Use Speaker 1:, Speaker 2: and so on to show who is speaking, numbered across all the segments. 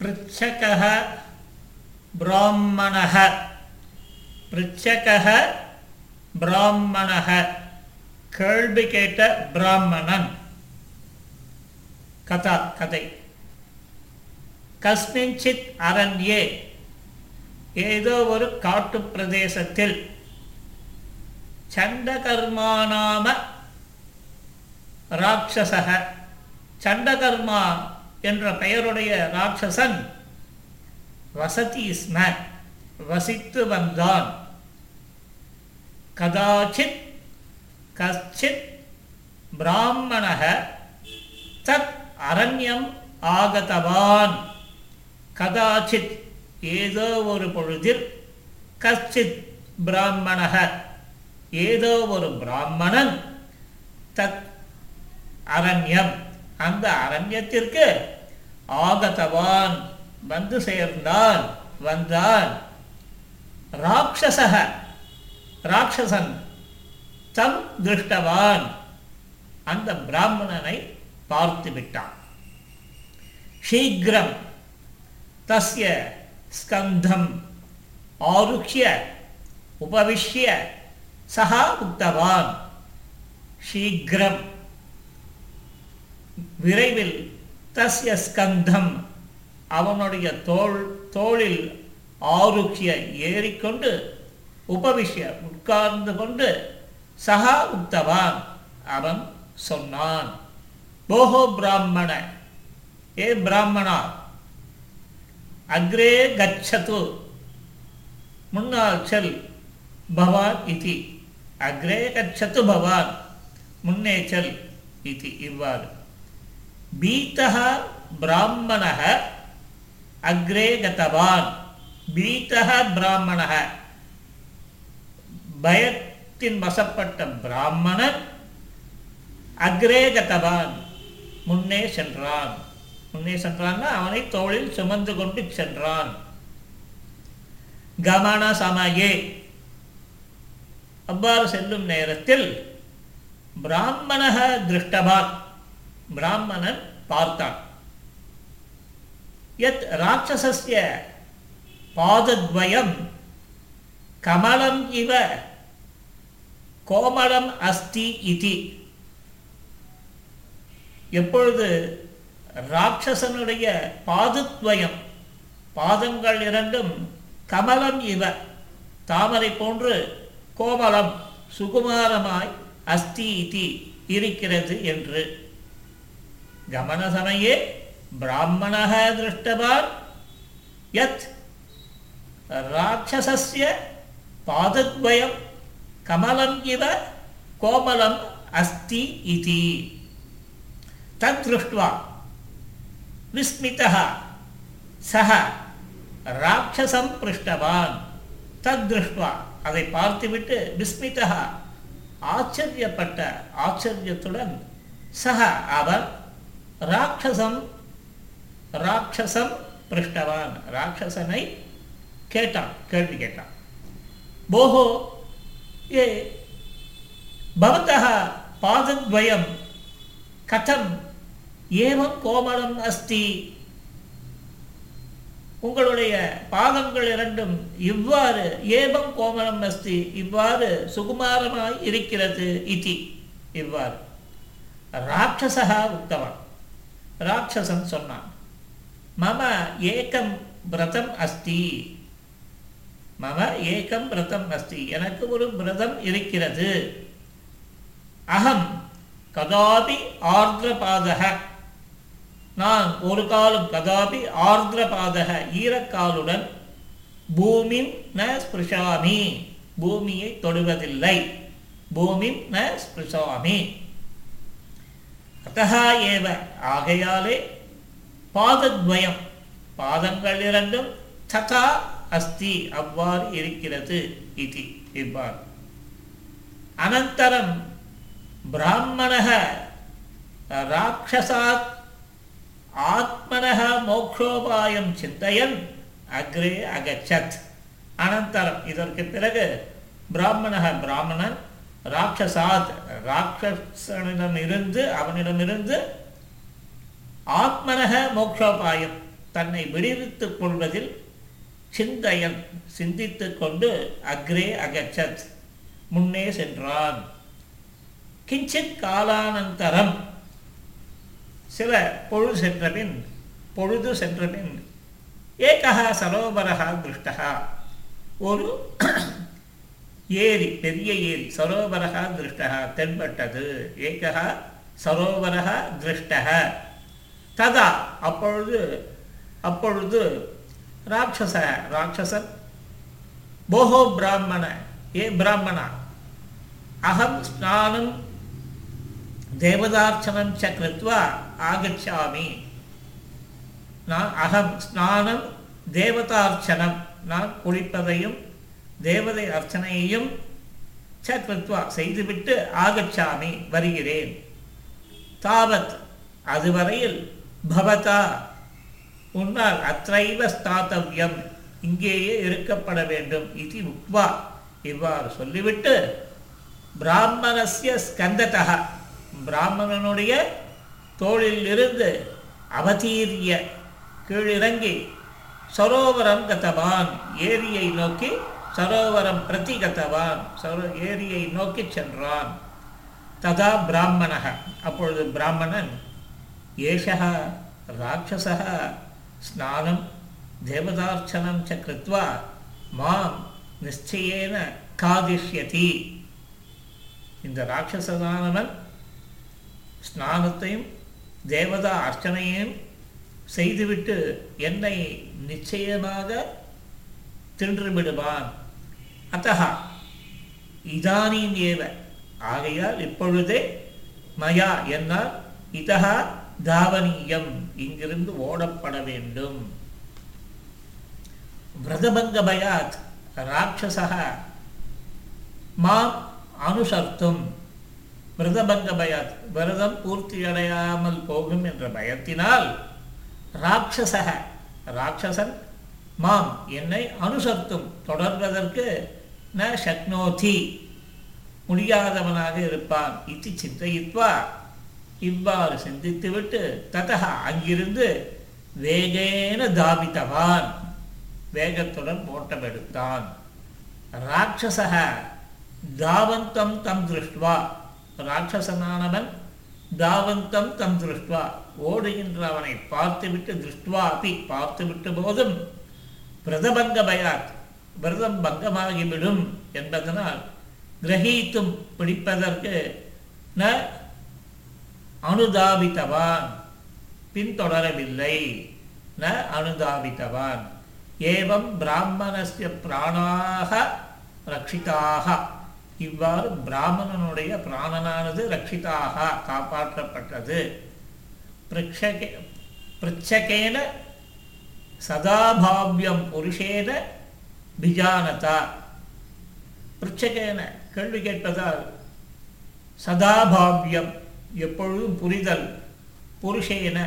Speaker 1: पृच्छकः ब्राह्मणः पृच्छकः ब्राह्मणः கேள்வி கேட்ட பிராமணன் கதா கதை கஸ்மிஞ்சித் அரண்யே ஏதோ ஒரு காட்டு பிரதேசத்தில் சண்டகர்மானாம ராட்சசக சண்டகர்மா என்ற பெயருடைய ராட்சசன் வசதி ஸ்ம வசித்து வந்தான். கதாச்சித் கச்சித் பிராமணக தத் அரண்யம் ஆகதவான். கதாச்சித் ஏதோ ஒரு பொழுதில் கச்சித் பிராமணக ஏதோ ஒரு பிராமணன் தத் அரண்யம். அந்த அரண்யத்திற்கு ஆகதவான் வந்து சேர்ந்தான் வந்தான் ராட்சசக ராட்சசன் தம் திருஷ்டவான். அந்த பிராமணனை பார்த்து விட்டான் சீக்கிரம் தஸ்ய ஸ்கந்தம் ஆருக்ய உபவிஷ்ய சகா உக்தவான். சீக்கிரம் விரைவில் தஸ்ய ஸ்கந்தம் அவனுடைய தோல் தோளில் ஆரோக்கிய ஏறிக்கொண்டு உபவிஷ்ய உட்கார்ந்து கொண்டு சகா உத்தவான். அவன் சொன்னான் போஹோ பிராமண ஏ பிராமணா அக்ரே கச்சது முன்னால் செல் பவான் இதி அக்ரே கச்சத்து பவான் முன்னே செல் இதி இவ்வாறு. பீத்தக பிராமணக அக்ரே கதவான். பீத்தக பிராமணக பயத்தின் வசப்பட்ட பிராமணன் அக்ரே கதவான். முன்னே சென்றான். முன்னே சென்றான்னா அவனை தோளில் சுமந்து கொண்டு சென்றான். கமன சமயே. அவ்வாறு செல்லும் நேரத்தில் பிராமணக திருஷ்டவான். பிராமணன் பார்த்தான். யத் ராட்சசஸ்ய பாதத்வயம் கமலம் இவ கோமலம் அஸ்தி இதி. எப்பொழுது ராட்சசனுடைய பாதுத்வயம் பாதங்கள் இரண்டும் கமலம் இவ தாமரை போன்று கோமலம் சுகுமாரமாய் அஸ்தி இதி இருக்கிறது என்று. गमनसमये ब्राह्मणः दृष्टवान् यत् राक्षसस्य पादद्वयं कमलम् इव कोमलम् अस्ति इति तद्दृष्ट्वा विस्मितः सः ராட்சசம் பிருஷ்டவான் தத் திருஷ்டுவா அதை பார்த்துவிட்டு விஸ்மிதா ஆச்சரியப்பட்ட ஆச்சரியத்துடன் சக அவன் ராட்சசம் ராட்சசம் பிருஷ்டவான். ராட்சசனை கேட்டான் கேள்வி கேட்டான். போஹோ ஏ பவத்தः பாதத்வயம் கதம் ஏவம் கோமலம் அஸ்தி. உங்களுடைய பாதங்கள் இரண்டும் இவ்வாறு ஏவம் கோமலம் அஸ்தி இவ்வாறு சுகுமாரமாய் இருக்கிறது இதி. இவ்வாறு. ராட்சசா உத்தவன் ராட்சசன் சொன்னான். மம ஏக்கம் விரதம் அஸ்தி. மம ஏக்கம் விரதம் அஸ்தி. எனக்கு ஒரு விரதம் இருக்கிறது. அகம் கதாபி ஆர்திரபாதக. நான் ஒரு காலம் கதாபி ஆர்திரபாதக. ஈரக்காலுடன் பூமி ந ஸ்பிருஷாமி. பூமியை தொடுவதில்லை. பூமி ந ஸ்பிருஷாமி. அத்தகா ஏவ. ஆகையாலே பாதத்வயம். பாதங்கள் இரண்டும் ததா அஸ்தி அவ்வாறு இருக்கிறது இது என்பார். அனந்தரம் பிராமணக ராட்சசாத் ஆத்மனக மோக்ஷோபாயம் சிந்தையன் அக்ரே அகச்சத். அனந்தரம். இதற்கு பிறகு பிராமணக பிராமணன் ராட்சசாத் ராட்சசனிடமிருந்து அவனிடமிருந்து ஆத்மனக மோக்ஷோபாயம் தன்னை விடுவித்துக் கொள்வதில் சிந்தையன் சிந்தித்து கொண்டு அக்ரே அகச்சத் முன்னே சென்றான். கிஞ்சித் காலானந்தரம் சில பொழுது சென்றபின் பொழுது சென்றபின் ஏகா சரோவரகா திருஷ்டகா ஒரு ஏரி பெரிய ஏரி சரோவரகா திருஷ்டா தென்பட்டது. ஏகா சரோவரகா திருஷ்டக ததா அப்பொழுது அப்பொழுது ராட்சச ராட்சசன் போகோ பிராமண ஏ பிராமணா. அகம் ஸ்நானம் தேவதார்ச்சனம் ச கிருத்வா ஆகச்சாமி. நான் அகம் ஸ்நானம் தேவதார்ச்சனம் நான் குளிப்பதையும் தேவதை அர்ச்சனையையும் ச கிருத்வா செய்துவிட்டு ஆகச்சாமி வருகிறேன். தாவத் அதுவரையில் பவதா உன்னால் அத்தைவ ஸ்தாத்தவ்யம் இங்கேயே இருக்கப்பட வேண்டும் இது உக்வா. இவ்வாறு சொல்லிவிட்டு பிராமணசிய ஸ்கந்ததா பிராமணனுடைய தோளில் இருந்து அவதீரிய கீழிறங்கி சரோவரம் கதவான் ஏரியை நோக்கி சரோவரம் பிரதி கத்தவான் சரோ ஏரியை நோக்கி சென்றான். ததா பிராமணக. அப்பொழுது பிராமணன் ஏஷः ராட்சசः ஸ்நானம் தேவதார்ச்சனம் ச கிருத்வா மாம் நிச்சயேன காதிஷ்யதி. இந்த ராட்சசனானவன் ஸ்நானத்தையும் தேவதா அர்ச்சனையும் செய்துவிட்டு என்னை நிச்சயமாக தின்று விடுவான் அத்தகா இதானீம் ஏவ. ஆகையால் இப்பொழுதே மயா என்னால் இதகா தாவனீயம் இங்கிருந்து ஓடப்பட வேண்டும். விரதபங்க பயாத் ராட்சசா மாம் அனுசர்த்தும். விரதபங்க பயாத் விரதம் பூர்த்தி அடையாமல் போகும் என்ற பயத்தினால் ராட்சசக ராட்சசன் மாம் என்னை அனுசர்த்தும் தொடர்வதற்கு ந சக்னோதி முடியாதவனாக இருப்பான். இது சிந்தயித்வா. இவ்வாறு சிந்தித்துவிட்டு ததக அங்கிருந்து வேகேன தாவித்தவான். வேகத்துடன் ஓட்டம் எடுத்தான் ராட்சசக தாவந்தம் தம் திருஷ்டுவா. ராட்சசனானவன் தாவந்தம் தம் திருஷ்டுவா. ஓடுகின்ற அவனை பார்த்துவிட்டு திருஷ்டுவா அப்படி பார்த்துவிட்ட போதும் பிரதபங்க பயாத் விரதம் பங்கமாகிவிடும் என்பதனால் கிரகித்தும் பிடிப்பதற்கு ந அனுதாபித்தவான். பின்தொடரவில்லை. ந அனுதாபித்தவான். ஏவம் பிராமணஸ்ய பிராணாக ரட்சிதாக இவ்வாறு பிராமணனுடைய பிராணனானது ரட்சிதாக காப்பாற்றப்பட்டது. பிரச்சகே பிரச்சகேன சதாபாவியம் புருஷேன பிஜானதா பிரச்சகேன கேள்வி கேட்பதால் சதாபாவியம் எப்பொழுதும் புரிதல். புருஷேன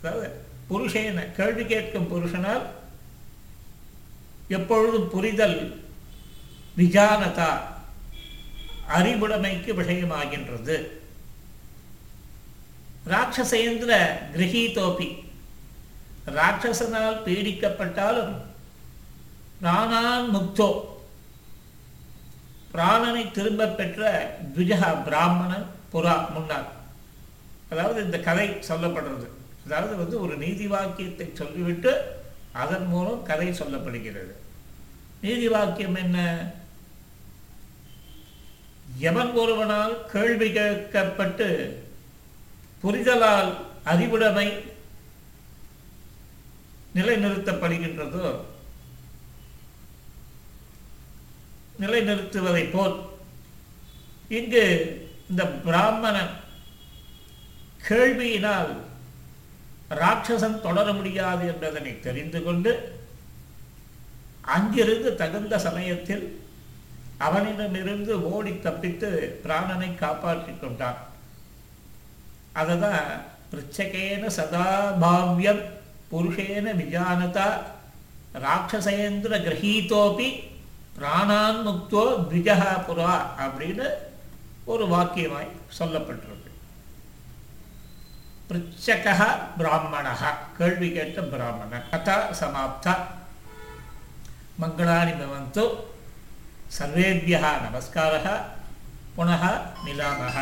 Speaker 1: அதாவது புருஷேன கேள்வி கேட்கும் புருஷனால் எப்பொழுதும் புரிதல் விஜானதா அறிவுடைமைக்கு விஷயமாகின்றது. ராட்சசேந்திர கிரகீதோபி ராட்சசனால் பீடிக்கப்பட்டாலும் பிராணான் முக்தோ. பிராணனை திரும்ப பெற்ற துஜகா பிராமணன் புறா முன்னாள். அதாவது இந்த கதை சொல்லப்படுறது. அதாவது வந்து ஒரு நீதி வாக்கியத்தை சொல்லிவிட்டு அதன் மூலம் கதை சொல்லப்படுகிறது. நீதி வாக்கியம் என்ன? எவன் ஒருவனால் கேள்வி கேட்கப்பட்டு புரிதலால் அறிவுடைமை நிலைநிறுத்தப்படுகின்றதோ நிலைநிறுத்துவதை போல் இங்கு இந்த பிராமணன் கேள்வியினால் ராட்சசன் தொடர முடியாது என்பதனை தெரிந்து கொண்டு அங்கிருந்து தகுந்த சமயத்தில் அவனிடமிருந்து ஓடி தப்பித்து பிராணனை காப்பாற்றிக் கொண்டான். அதுதான் பிருச்சகேன சதாபாவியம் புருஷேன விஜானதா ராட்சசேந்திர கிரகீதோபி பிராணான் முக்தோ த்விஜகா புரா அப்படின்னு ஒரு வாக்கியமாய் சொல்லப்பட்டிருக்கு. பிருச்சக பிராமணா கேள்வி கேட்ட பிராமணன் கதா சமாப்தா மங்களானி பவந்து சர்வேபியா நமஸ்காரः புனः மிலாமः